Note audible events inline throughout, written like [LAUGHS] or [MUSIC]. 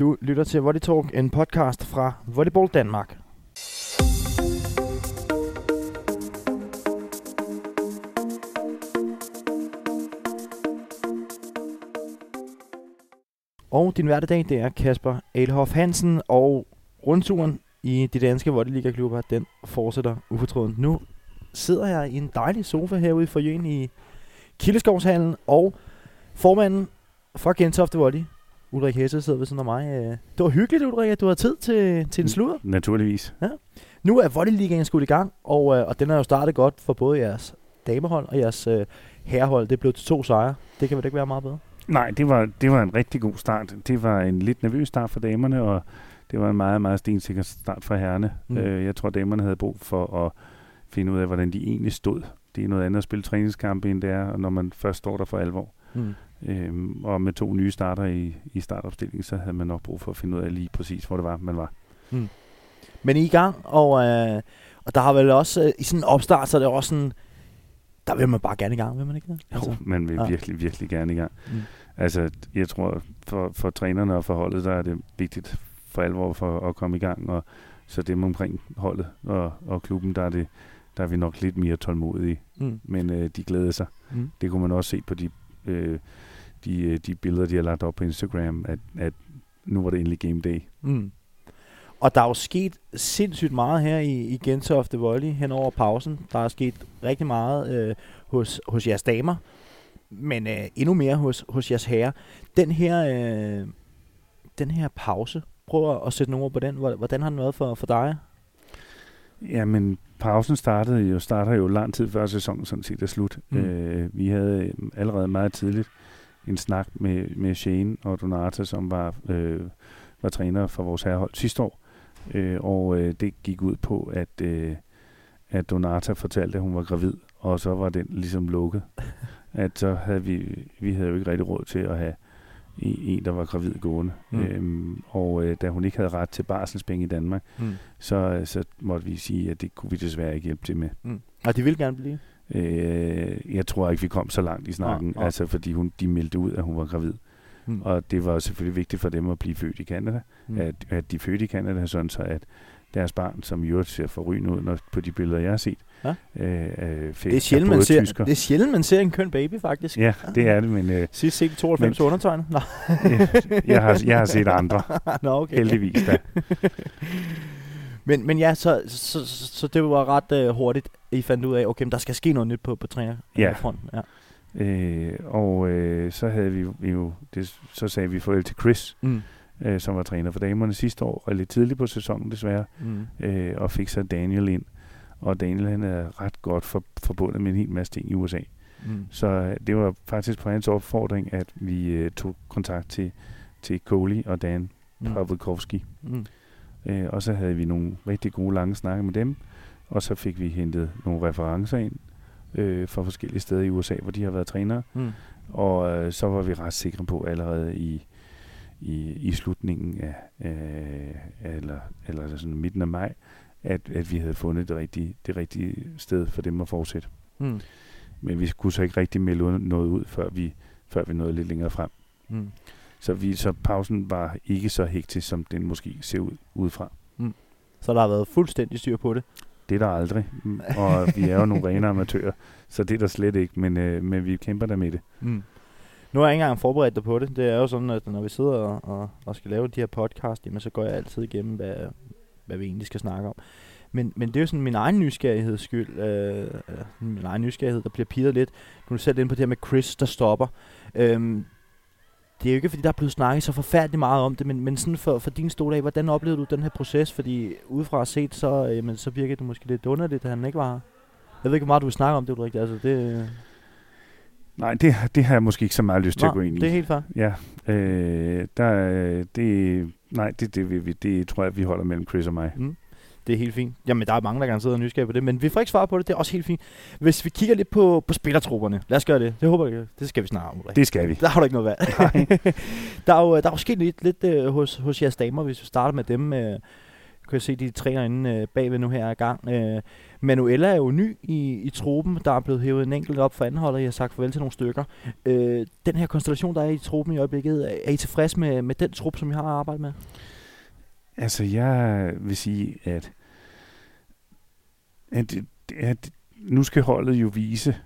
Du lytter til Volley Talk, en podcast fra Volleyball Danmark. Og din hverdag, det er Kasper Alehoff Hansen, og rundturen i de danske Volleyliga-klubber, den fortsætter ufortrødent. Nu sidder jeg i en dejlig sofa herude i forjen i Kildeskovshallen, og formanden for Gentofte Volley, Ulrik Hesse, sidder ved siden af mig. Øh, Det var hyggeligt, Ulrik, at du har tid til, til en sludder. Naturligvis. Nu er Volleyligaen skudt i gang, og, øh, og den er jo startet godt for både jeres damehold og jeres øh, herrehold. Det blev til to sejre. Det kan vel ikke være meget bedre? Nej, det var, det var en rigtig god start. Det var en lidt nervøs start for damerne, og det var en meget, meget stensikker start for herrerne. Mm. Mm. Øh, jeg tror, damerne havde brug for at finde ud af, hvordan de egentlig stod. Det er noget andet at spille træningskampe, end det er, når man først står der for alvor. Mm. Øhm, og med to nye starter i, i startopstillingen, så havde man nok brug for at finde ud af lige præcis, hvor det var, man var. Men I er i gang, og, øh, og der har vel også, øh, i sådan en opstart, så er det også sådan, der vil man bare gerne i gang, vil man ikke det? Jo, man vil ja. virkelig, virkelig gerne i gang. Mm. Altså, jeg tror, for, for trænerne og for holdet, der er det vigtigt for alvor for at komme i gang, og så dem omkring holdet og, og klubben, der er, det, der er vi nok lidt mere tålmodige, Mm. men øh, de glæder sig. Mm. Det kunne man også se på de, øh, de, øh, de billeder, de har lagt op på Instagram, at, at nu var det endelig game day. Mm. Og der er jo sket sindssygt meget her i, i Gentofte Volley hen over pausen. Der er sket rigtig meget øh, hos, hos jeres damer, men øh, endnu mere hos, hos jeres herrer. Den her, øh, den her pause, prøv at- at sætte nogle ord på den. Hvor- Hvordan har den været for, for dig? Ja, men pausen startede jo, starter jo lang tid før sæsonen sådan set er slut. Mm. Øh, vi havde øh, allerede meget tidligt en snak med, med Shane og Donata, som var, øh, var træner for vores herrehold sidste år. Øh, og øh, det gik ud på, at, øh, at Donata fortalte, at hun var gravid, og så var den ligesom lukket. [LAUGHS] At så havde vi, vi havde jo ikke rigtig råd til at have en, der var gravid gående. Mm. Øhm, og øh, da hun ikke havde ret til barselspenge i Danmark, Mm. så, så måtte vi sige, at det kunne vi desværre ikke hjælpe til med. Mm. Og de vil gerne blive. Øh, jeg tror ikke, vi kom så langt i snakken, Nej, nej. altså fordi hun, de meldte ud, at hun var gravid. Mm. Og det var selvfølgelig vigtigt for dem at blive født i Canada, Mm. at, at de er født i Canada, sådan så at deres barn, som i øvrigt ser forrygende ud når, på de billeder, jeg har set, Ja. øh, fik, det, er sjældent, man ser, tysker. det er sjældent, man ser en køn baby, faktisk. Ja, det er det, men øh, Sidst set 92 Men- undertegnet? Nå, jeg, har, jeg har set andre, [LAUGHS] Nå okay. heldigvis da. [LAUGHS] Men, men ja, så, så, så, så det var ret øh, hurtigt, I fandt ud af, okay, men der skal ske noget nyt på, på trænerfronten. Ja. Øh, og øh, så havde vi jo, det, så sagde vi farvel til Chris, Mm. Øh, som var træner for damerne sidste år, og lidt tidligt på sæsonen desværre, Mm. øh, og fik så Daniel ind. Og Daniel han er ret godt for, forbundet med en hel masse ting i USA. Mm. Så øh, det var faktisk på hans opfordring, at vi øh, tog kontakt til, til Coley og Dan Mm. Pavlikovski. Mm. Øh, og så havde vi nogle rigtig gode lange snakke med dem, og så fik vi hentet nogle referencer ind øh, fra forskellige steder i USA, hvor de har været trænere. Mm. Og øh, så var vi ret sikre på allerede i, i, i slutningen af, øh, eller, eller sådan midten af maj, at, at vi havde fundet det rigtige, det rigtige sted for dem at fortsætte. Mm. Men vi kunne så ikke rigtig melde noget ud, før vi, før vi nåede lidt længere frem. Mm. Så, vi, så pausen var ikke så hektisk, som den måske ser ud udefra. Så der har været fuldstændig styr på det. Det er der aldrig, Mm, og vi er jo nogle rene amatører, så det er der slet ikke, men, øh, men vi kæmper der med det. Mm. Nu har jeg ikke engang forberedt dig på det. Det er jo sådan, at når vi sidder og, og, og skal lave de her podcast, jamen, så går jeg altid igennem, hvad, hvad vi egentlig skal snakke om. Men, men det er jo sådan min egen nysgerrigheds skyld. Øh, øh min egen nysgerrighed, der bliver piret lidt. Nu er du selv inde på det her med Chris, der stopper. Øhm, det er jo ikke, fordi der er blevet snakket så forfærdeligt meget om det, men, men sådan for, for din stol af, hvordan oplevede du den her proces? Fordi udefra set, så, øh, jamen, så virker det måske lidt underligt, at han ikke var her. Jeg ved ikke, hvor meget du vil snakke om det, Ulrik. Altså, det, Nej, det, det har jeg måske ikke så meget lyst til Nå, at gå ind i. det er helt fair. Ja, øh, der, er- det, nej, det, det, vil vi, det tror jeg, vi holder mellem Chris og mig. Mm. Det er helt fint. Jamen, der er mange, der gerne sidder og nysgerrige på det, men vi får ikke svar på det. Det er også helt fint. Hvis vi kigger lidt på, på spillertrupperne, lad os gøre det. Det håber jeg, det skal vi snakke om. Ulrik. Det skal vi. Der har du ikke noget valg. [LAUGHS] der, er jo, der er jo sket lidt, lidt øh, hos, hos jeres damer, hvis vi starter med dem. Øh, kan jeg se, de træner inde øh, bagved nu her er i gang. Øh, Manuela er jo ny i, i truppen. Der er blevet hævet en enkelt op for anholder. jeg har sagt farvel til nogle stykker. Øh, den her konstellation, der er i truppen i øjeblikket, er I tilfreds med, med den trup, som I har arbejdet med? Altså, jeg vil sige, at, at, at nu skal holdet jo vise,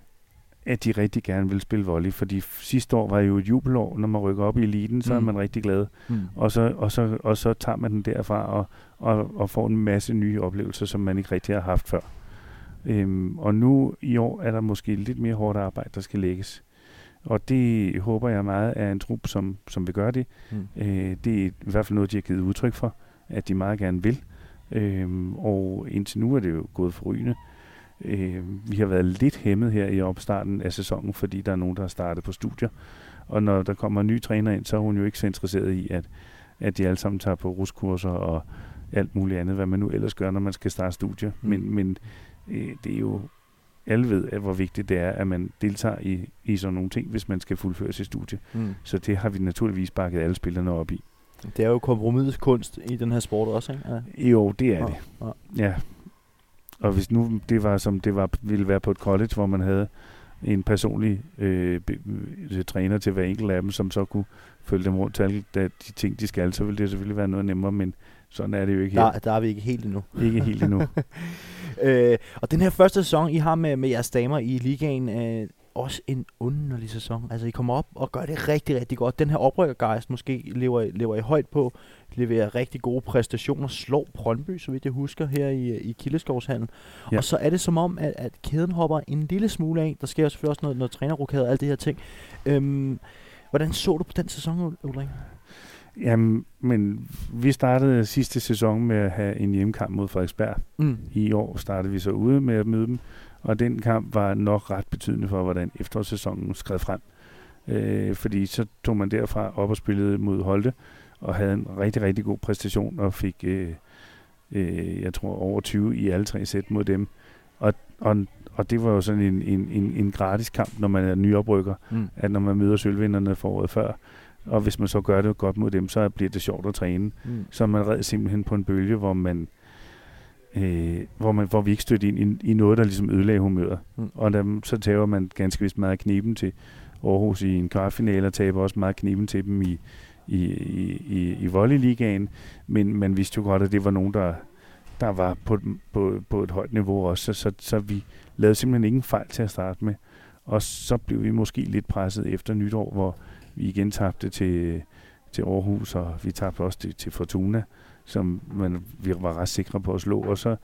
at de rigtig gerne vil spille volley, fordi sidste år var jo et jubelår, når man rykker op i eliten, så mm. er man rigtig glad. Mm. Og, så, og, så, og så tager man den derfra og, og, og får en masse nye oplevelser, som man ikke rigtig har haft før. Øhm, og nu i år er der måske lidt mere hårdt arbejde, der skal lægges. Og det håber jeg meget er en trup, som, som vil gøre det. Mm. Øh, det er i hvert fald noget, de har givet udtryk for, at de meget gerne vil. Øhm, og indtil nu er det jo gået forrygende. Øh, vi har været lidt hæmmet her i opstarten af sæsonen, fordi der er nogen, der har startet på studier. Og når der kommer en ny træner ind, så er hun jo ikke så interesseret i, at, at de alle sammen tager på ruskurser og alt muligt andet, hvad man nu ellers gør, når man skal starte studier. Mm. Men, men øh, det er jo alle ved, at hvor vigtigt det er, at man deltager i, i sådan nogle ting, hvis man skal fuldføre sit studie. Mm. Så det har vi naturligvis bakket alle spillerne op i. Det er jo kompromisets kunst i den her sport også, ikke? Ja. Jo, det er ja. det. Ja. ja. Og hvis nu det var som det var ville være på et college, hvor man havde en personlig øh, øh, træner til hver enkelt af dem, som så kunne følge dem rundt til alle de ting, de skal, så ville det selvfølgelig være noget nemmere, men sådan er det jo ikke der, Der er vi ikke helt endnu. Ikke helt endnu. [LAUGHS] øh, og den her første sæson, I har med, med jeres damer i ligaen, øh, også en underlig sæson. Altså, I kommer op og gør det rigtig, rigtig godt. Den her oprykkergejst måske lever, lever I højt på, leverer rigtig gode præstationer, slår Brøndby, så vidt jeg husker, her i, i Kildeskovshallen. Ja. Og så er det som om, at, at kæden hopper en lille smule af. Der sker selvfølgelig også noget, noget trænerrokade og alle de her ting. Øhm, hvordan så du på den sæson, Ulrik? Jamen, men vi startede sidste sæson med at have en hjemmekamp mod Frederiksberg. Mm. I år startede vi så ude med at møde dem, og den kamp var nok ret betydende for, hvordan efterårssæsonen skred frem. Øh, fordi så tog man derfra op og spillede mod Holte, og havde en rigtig, rigtig god præstation, og fik, øh, øh, jeg tror, over 20 i alle tre sæt mod dem. Og, og, og det var jo sådan en, en, en, en gratis kamp, når man er nyoprykker, mm. at når man møder sølvvinderne for året før, og hvis man så gør det godt mod dem, så bliver det sjovt at træne. Mm. Så man red simpelthen på en bølge, hvor man øh, hvor, man, hvor vi ikke stødte ind i, i noget, der ligesom ødelagde humøret. Mm. Og der, så tager man ganske vist meget kniben til Aarhus i en kvartfinale, og taber også meget kniben til dem i, i, i, i, i volleyligaen. Men man vidste jo godt, at det var nogen, der, der var på, på, på et højt niveau også. Så, så, så vi lavede simpelthen ingen fejl til at starte med. Og så blev vi måske lidt presset efter nytår, hvor vi igen tabte til, til Aarhus, og vi tabte også til, til Fortuna som man, vi var ret sikre på at slå, og så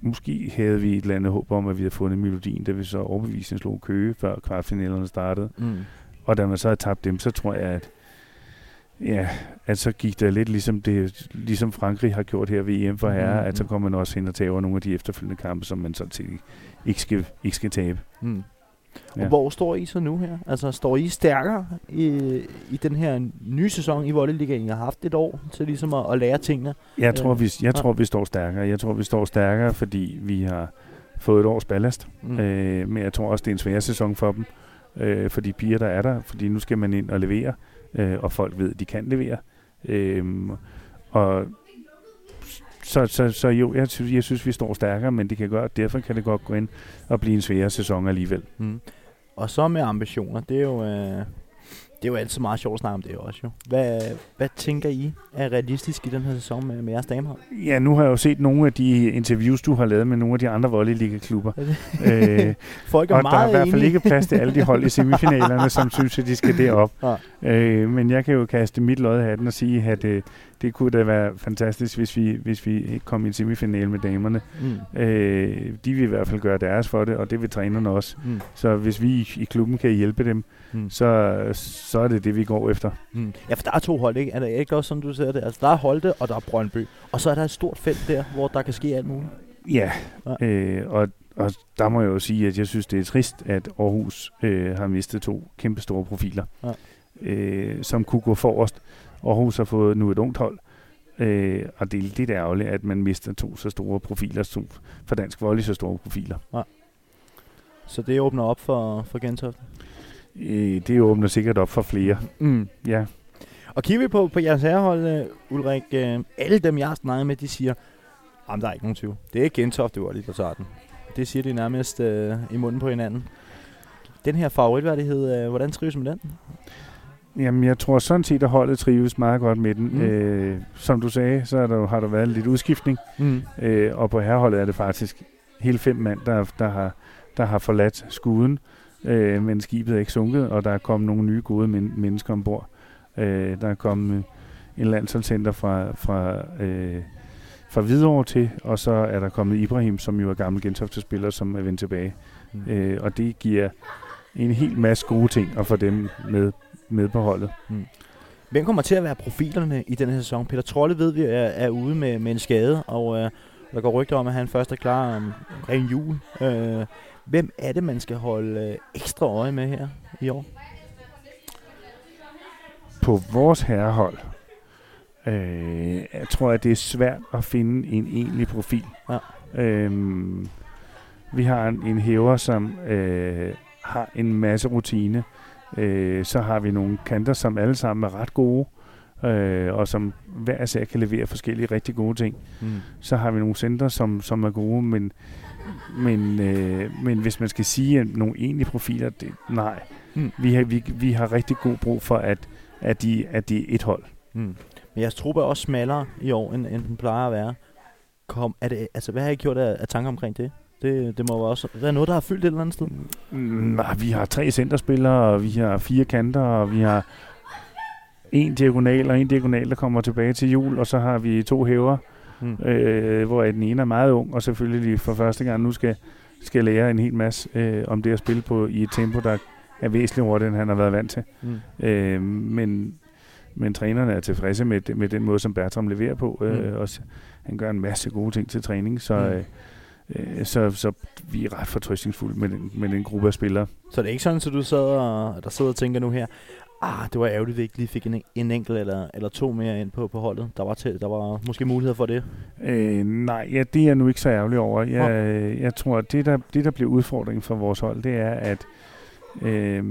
måske havde vi et eller andet håb om, at vi havde fundet melodien, da vi så overbevisende slog Køge, før kvartfinalerne startede. Mm. Og da man så havde tabt dem, så tror jeg, at ja, at så gik det lidt ligesom, det, ligesom Frankrig har gjort her ved EM for herre, mm. at så kommer man også hen og tager nogle af de efterfølgende kampe, som man så til ikke skal, ikke skal tabe. Mm. Ja. Og hvor står I så nu her? Altså, står I stærkere i, i den her nye sæson i Volleyligaen? I har haft et år til ligesom at, at lære tingene. Jeg tror, vi, jeg tror, vi står stærkere. Jeg tror, vi står stærkere, fordi vi har fået et års ballast. Mm. Øh, men jeg tror også, det er en svær sæson for dem. Øh, for de piger, der er der. Fordi nu skal man ind og levere. Øh, og folk ved, at de kan levere. Øh, og så, så, så jo, jeg synes, jeg synes, vi står stærkere, men det kan godt, derfor kan det godt gå ind og blive en sværere sæson alligevel. Mm. Og så med ambitioner, det er jo, øh, det er jo altid meget sjovt at snakke om det også jo. Hvad, hvad tænker I er realistisk i den her sæson med, med jeres damehold? Ja, nu har jeg jo set nogle af de interviews, du har lavet med nogle af de andre volleyliga-klubber. øh, [LAUGHS] Folk er og meget der er i hvert fald ikke plads til alle de hold i [LAUGHS] semifinalerne, som synes, at de skal derop. Ja. Øh, men jeg kan jo kaste mit lod af hatten og sige, at øh, det kunne da være fantastisk, hvis vi, hvis vi kom i en semifinal med damerne. Mm. Øh, de vil i hvert fald gøre deres for det, og det vil trænerne også. Mm. Så hvis vi i, i klubben kan hjælpe dem, mm. så, så er det det, vi går efter. Mm. Ja, for der er to hold, ikke? Er det ikke også, som du siger det? Altså, der er Holte, og der er Brøndby. Og så er der et stort felt der, hvor der kan ske alt muligt. Ja, ja. Øh, og, og der må jeg jo sige, at jeg synes, det er trist, at Aarhus øh, har mistet to kæmpe store profiler, ja. øh, som kunne gå forrest. Aarhus har fået nu et ungt hold, øh, og det er lidt ærgerligt, at man mister to så store profiler, to for dansk volley så store profiler. Ja. Så det åbner op for, for Gentofte? Øh, det åbner sikkert op for flere. Mm. Ja. Og kigger vi på, på jeres herrehold, uh, Ulrik, uh, alle dem, jeg har snakket med, de siger, Jamen, der er ikke nogen tvivl. Det er Gentofte Volley, der tager den. Det siger de nærmest øh, i munden på hinanden. Den her favoritværdighed, øh, hvordan trives med den? Jamen, jeg tror sådan set, at holdet trives meget godt med den. Mm. Øh, som du sagde, så er der, har der været lidt udskiftning, Mm. øh, og på herreholdet er det faktisk hele fem mand, der, der, har, der har forladt skuden, øh, men skibet er ikke sunket, og der er kommet nogle nye gode men- mennesker ombord. Øh, der er kommet en landsholdscenter fra, fra, øh, fra Hvidovre til, og så er der kommet Ibrahim, som jo er gammel Gentofte-spiller, som er vendt tilbage. Mm. Øh, og det giver en hel masse gode ting at få dem med, med på holdet. Hvem kommer til at være profilerne i den her sæson? Peter Trolle ved vi er, er ude med, med en skade, og øh, der går rygter om, at han først er klar om, omkring jul. Øh, hvem er det, man skal holde øh, ekstra øje med her i år? På vores herrehold, øh, jeg tror, at det er svært at finde en egentlig profil. Ja. Øhm, vi har en, en hæver, som øh, har en masse rutine. Øh, så har vi nogle kanter, som alle sammen er ret gode, øh, og som hver især kan levere forskellige rigtig gode ting. Mm. Så har vi nogle center, som, som er gode, men, men, øh, men hvis man skal sige at nogle egentlige profiler, det, nej. Mm. Vi, har, vi, vi har rigtig god brug for, at, at, de, at de er et hold. Mm. Men jeres truppe er også smallere i år, end, end den plejer at være. Kom, er det, altså, hvad har I gjort af, af tanker omkring det? Det? Det må også være noget, der har fyldt et eller andet sted. Mm, Nej, vi har tre centerspillere, og vi har fire kanter, og vi har en diagonal og en diagonal, der kommer tilbage til jul, og så har vi to hæver, Mm. øh, hvor den ene er meget ung, og selvfølgelig for første gang nu skal, skal lære en hel masse øh, om det at spille på i et tempo, der er væsentligt hurtigere, end han har været vant til. Mm. Øh, men, men trænerne er tilfredse med, med den måde, som Bertram leverer på. Øh, Mm. også, han gør en masse gode ting til træning, så, Mm. øh, øh, så, så vi er ret fortrøstningsfulde med den, med den gruppe af spillere. Så det er ikke sådan, at du sidder og, der sidder og tænker nu her, ah, det var ærgerligt, at vi ikke lige fik en, en enkelt eller, eller to mere ind på, på holdet. Der var, til, der var måske mulighed for det. Øh, nej, ja, det er jeg nu ikke så ærgerlig over. Jeg, jeg tror, at det der, det, der bliver udfordringen for vores hold, det er, at, øh,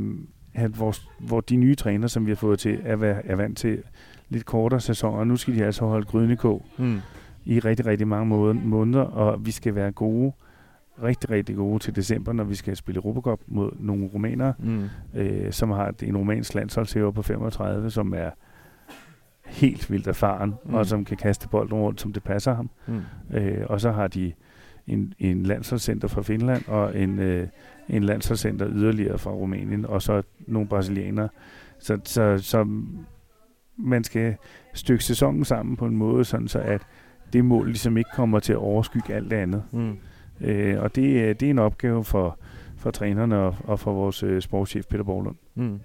at vores, hvor de nye træner, som vi har fået til, er, er vant til lidt kortere sæsoner. Nu skal de altså holde gryden i kog Mm. I rigtig, rigtig mange måneder, måneder, og vi skal være gode, rigtig, rigtig gode til december, når vi skal spille Europacup mod nogle rumænere, Mm. øh, som har et- en romansk landsholdshæver på 35, som er helt vildt erfaren, mm. og som kan kaste bolden rundt, som det passer ham. Mm. Øh, og så har de en, en landsholdscenter fra Finland og en, øh, en landsholdscenter yderligere fra Rumænien, og så nogle brasilianere. Så, så, så man skal stykke sæsonen sammen på en måde, sådan så at det mål ligesom ikke kommer til at overskygge alt det andet. Mm. Øh, og det, er- det er en opgave for, for trænerne og, og for vores øh, sportschef Peter Borlund. Mm.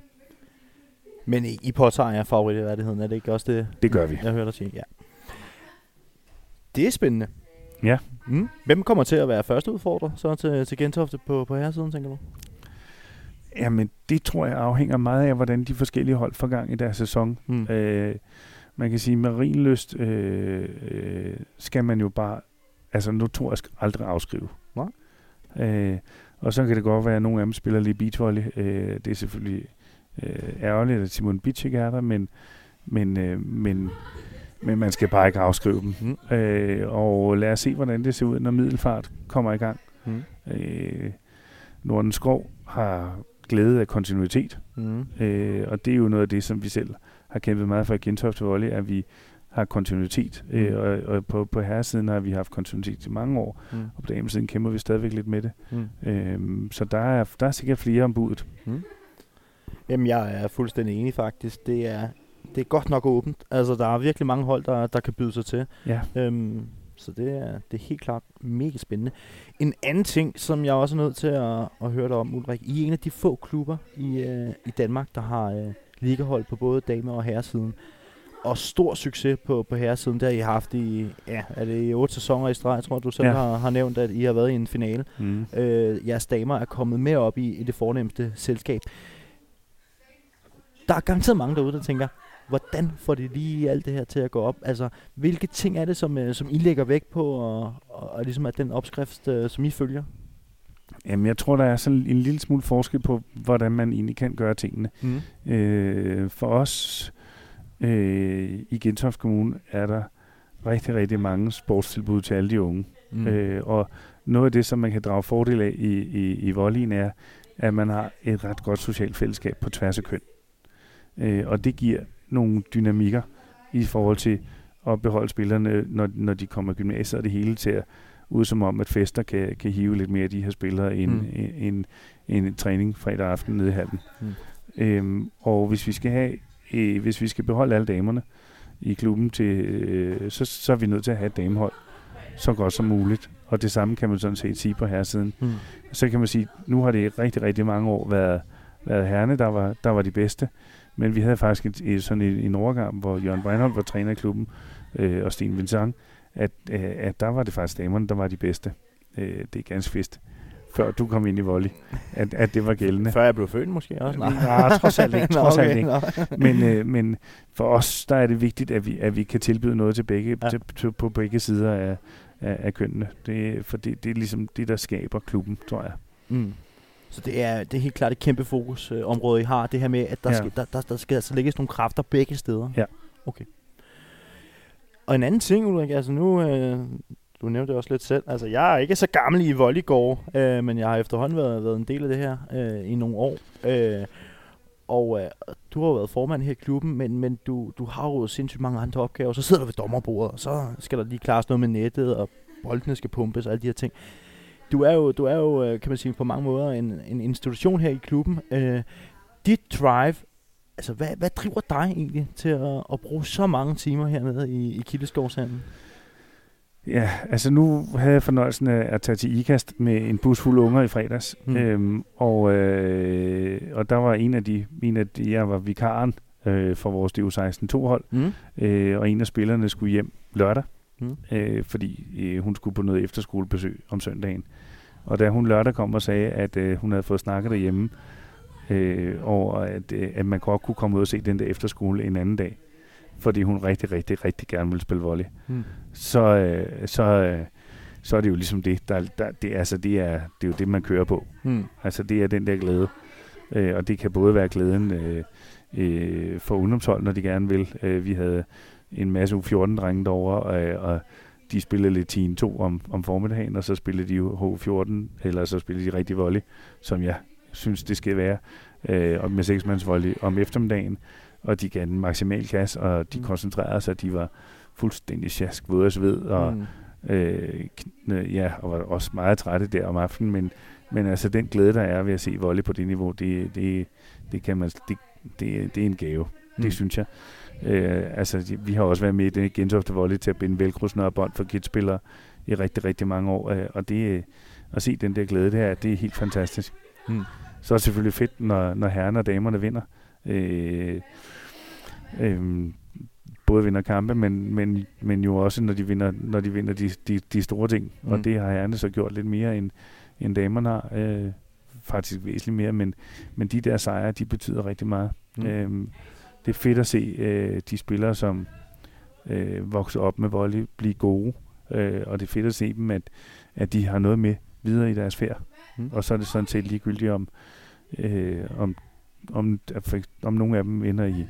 Men I, I påtager jer favoritværdigheden, er det ikke også det, Det gør vi. jeg hørte dig sige? Ja. Det er spændende. Ja. Mm. Hvem kommer til at være første udfordrer så til, til Gentofte på, på herresiden, tænker du? Jamen, det tror jeg afhænger meget af, hvordan de forskellige hold får gang i deres sæson. Mm. Øh, man kan sige, at Marienlyst øh, øh, skal man jo bare altså notorisk aldrig afskrive. Nej. Øh, og så kan det godt være, at nogle af dem spiller lige beachvolley. Øh, det er selvfølgelig øh, ærgerligt, at Simon ikke er der, men, men, øh, men, men man skal bare ikke afskrive dem. Mm. Øh, og lad os se, hvordan det ser ud, når Middelfart kommer i gang. Mm. Øh, Norden Skov har glæde af kontinuitet. Mm. Øh, og det er jo noget af det, som vi selv har kæmpet meget for i Gentofte Volley, at vi har kontinuitet. Mm. Øh, og og på, på herresiden har vi haft kontinuitet i mange år, Mm. og på damesiden kæmper vi stadigvæk lidt med det. Mm. Øh, så der er, der er sikkert flere om budet. Jamen, jeg er fuldstændig enig faktisk. Det er, det er godt nok åbent. Altså, der er virkelig mange hold, der, der kan byde sig til. Ja. Øhm, så det er, det er helt klart mega spændende. En anden ting, som jeg også er nødt til at, at høre dig om, Ulrik. I er en af de få klubber i, øh, i Danmark, der har øh, ligahold på både dame- og herresiden. Og stor succes på, på herresiden, det har I haft i, ja, er det i otte sæsoner i streg, jeg tror, du selv Ja. har, har nævnt, at I har været i en finale. Mm. Øh, jeres damer er kommet med op i, i det fornemmeste selskab. Der er garanteret mange derude, der tænker, hvordan får de lige alt det her til at gå op? Altså, hvilke ting er det, som, øh, som I lægger vægt på, og, og, og ligesom er den opskrift, øh, som I følger? Jamen, jeg tror, der er sådan en lille smule forskel på, hvordan man egentlig kan gøre tingene. Mm. Øh, for os øh, i Gentofte Kommune er der rigtig, rigtig mange sportstilbud til alle de unge. Mm. Mm. Øh, og noget af det, som man kan drage fordel af i, i, i volleyen, er, at man har et ret godt socialt fællesskab på tværs af køn. Øh, og det giver nogle dynamikker i forhold til at beholde spillerne, når, når de kommer i gymnasiet og det hele til at ud som om, at fester kan, kan hive lidt mere af de her spillere end, Mm. en, en, en træning fredag aften nede i hallen. Mm. Øhm, og hvis vi skal have, øh, hvis vi skal beholde alle damerne i klubben, til, øh, så, så er vi nødt til at have et damehold så godt som muligt. Og det samme kan man sådan set sige på herresiden. Mm. Så kan man sige, nu har det rigtig, rigtig mange år været, været herrene, der var, der var de bedste. Men vi havde faktisk et, et, sådan en, en overgang, hvor Jørgen Breinholt var træner i klubben, øh, og Sten Vincent, at, øh, at der var det faktisk damerne, der var de bedste. Øh, det er ganske vist. Før du kom ind i volley, at, at det var gældende. Før jeg blev født måske også? Nej, trods alt ikke. [LAUGHS] Trods alt ikke. Men, øh, men for os, der er det vigtigt, at vi, at vi kan tilbyde noget til begge, Ja. ja. til, til, på begge sider af, af, af kønnene. Det, for det, det er ligesom det, der skaber klubben, tror jeg. Mm. Så det er, det er helt klart et kæmpe fokusområde, øh, I har. Det her med, at der, Ja. skal, der, der, der skal altså lægges nogle kræfter begge steder. Ja. Okay. Og en anden ting, Ulrik, altså nu, øh, du nævnte det også lidt selv, altså jeg er ikke så gammel i Volleygård, øh, men jeg har efterhånden været, været en del af det her øh, i nogle år. Øh, og øh, du har jo været formand her i klubben, men, men du, du har jo sindssygt mange andre opgaver. Så sidder du ved dommerbordet, og så skal der lige klares noget med nettet, og boldene skal pumpes og alle de her ting. Du er jo, du er jo øh, kan man sige, på mange måder en, en institution her i klubben. Øh, dit drive, altså hvad, hvad driver dig egentlig til at, at bruge så mange timer hernede i, i Kildeskovshallen? Ja, altså nu havde jeg fornøjelsen af at tage til IKAST med en bus fuld unger i fredags. Mm. Mm. Øhm, og, øh, og der var en af de, en af de jeg var vikaren øh, for vores DU16-2-hold, Mm. øh, og en af spillerne skulle hjem lørdag, Mm. øh, fordi øh, hun skulle på noget efterskolebesøg om søndagen. Og da hun lørdag kom og sagde, at øh, hun havde fået snakket derhjemme, øh, og at, øh, at man godt kunne komme ud og se den der efterskole en anden dag, fordi hun rigtig, rigtig, rigtig gerne ville spille volley, Mm. så, øh, så, øh, så er det jo ligesom det. Der, der, det, altså, det, er, det er jo det, man kører på. Mm. Altså det er den der glæde. Øh, og det kan både være glæden øh, øh, for ungdomshold, når de gerne vil. Øh, vi havde en masse U14-drenge derovre, øh, og de spillede lidt team 2 om, om formiddagen, og så spillede de jo H14, eller så spillede de rigtig volley, som jeg synes, det skal være, øh, og med seksmandsvolley om eftermiddagen, og de gav den maksimal gas, og de Mm. koncentrerede sig, de var fuldstændig sjask, våde af sved, og Mm. øh, ja, og var også meget trætte der om aftenen, men, men altså den glæde, der er ved at se volley på det niveau, det, det, det, kan man, det, det, det er en gave. Mm. Det synes jeg. Øh, altså, vi har også været med i det Gentofte Volley til at binde velcro-snørbånd for kidspillere i rigtig, rigtig mange år, øh, og det øh, at se den der glæde der, det er helt fantastisk. Mm. Så er det selvfølgelig fedt, når, når herrerne og damerne vinder. Øh, øh, både vinder kampe, men, men, men jo også, når de vinder, når de, vinder de, de, de store ting. Mm. Og det har herrerne så gjort lidt mere, end, end damerne har. Øh, faktisk væsentligt mere, men, men de der sejre, de betyder rigtig meget. Mm. Mm. Det er fedt at se øh, de spillere, som øh, vokser op med volley, blive gode. Øh, og det er fedt at se dem, at, at de har noget med videre i deres færd. Mm. Og så er det sådan set ligegyldigt, om, øh, om, om, om nogle af dem ender i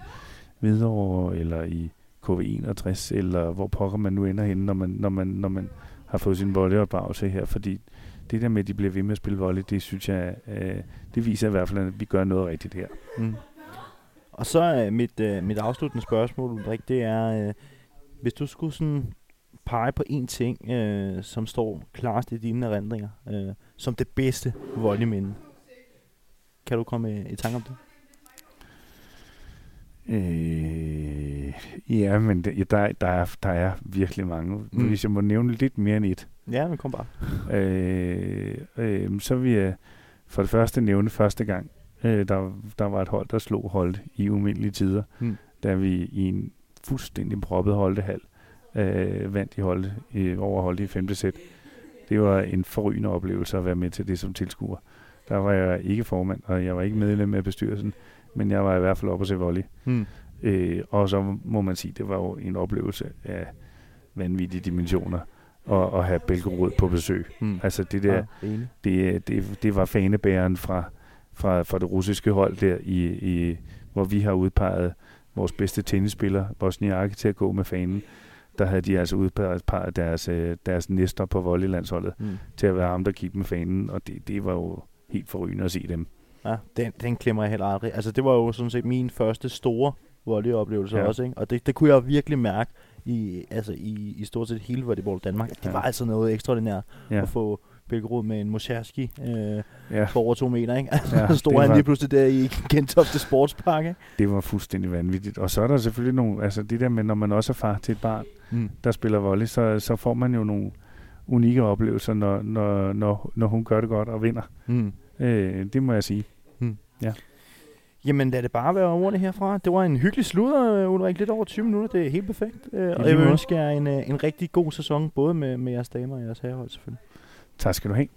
Hvidovre, eller i KV61, eller hvor pokker man nu ender henne, når man, når man, når man har fået sin volleyopdragelse her. Fordi det der med, at de bliver ved med at spille volley, det synes jeg, øh, det viser i hvert fald, at vi gør noget rigtigt her. Mm. Og så er mit, øh, mit afsluttende spørgsmål, Ulrik, det er, øh, hvis du skulle sådan pege på en ting, øh, som står klarest i dine erindringer, øh, som det bedste volleyminde, kan du komme i, i tanke om det? Øh, ja, men det, ja, der, der, er, der er virkelig mange. Mm. Hvis jeg må nævne lidt mere end et, Ja, men kom bare. øh, øh, så vil jeg for det første nævne første gang, øh, der, der var et hold, der slog holdt i umindelige tider, Mm. da vi i en fuldstændig proppet holdehal øh, vandt i holdet, i, over holdet i femte sæt. Det var en forrygende oplevelse at være med til det som tilskuer. Der var jeg ikke formand, og jeg var ikke medlem af bestyrelsen, men jeg var i hvert fald oppe at se volley. Mm. Øh, og så må man sige, det var jo en oplevelse af vanvittige dimensioner at, at have Belgorod på besøg. Mm. Altså det der, ja, enig. det, det, det var fanebæreren fra, fra, fra det russiske hold der, i, i, hvor vi har udpeget vores bedste tennisspiller, Bosniak, til at gå med fanen. der havde de altså udpeget deres, øh, deres næster på volleylandsholdet Mm. til at være ham, der gik med fanen, og det, det var jo helt forrygende at se dem. Ja, den, den glemmer jeg heller aldrig. Altså, det var jo sådan set min første store volleyoplevelse Ja. ja. også, ikke? Og det, det kunne jeg virkelig mærke i, altså i, i stort set hele volleyball Danmark. Det Ja. var altså noget ekstraordinært Ja, at få Bælgerud med en Moscherski øh, ja på over to meter, ikke? Altså, Ja, ja, så stod han var- lige pludselig der i Gentofte Sportspark, ikke? det var fuldstændig vanvittigt. Og så er der selvfølgelig nogle, altså det der med, når man også er far til et barn, Mm. der spiller volley, så, så får man jo nogle unikke oplevelser, når, når, når, når hun gør det godt og vinder. Mm. Øh, det må jeg sige. Jamen lad det bare være ordene herfra. Det var en hyggelig sludder, Ulrik. Lidt over 20 minutter. Det er helt perfekt. Øh, og jeg vil ønske jer en, øh, en rigtig god sæson, både med, med jeres damer og jeres herrehold selvfølgelig. Tak skal du have.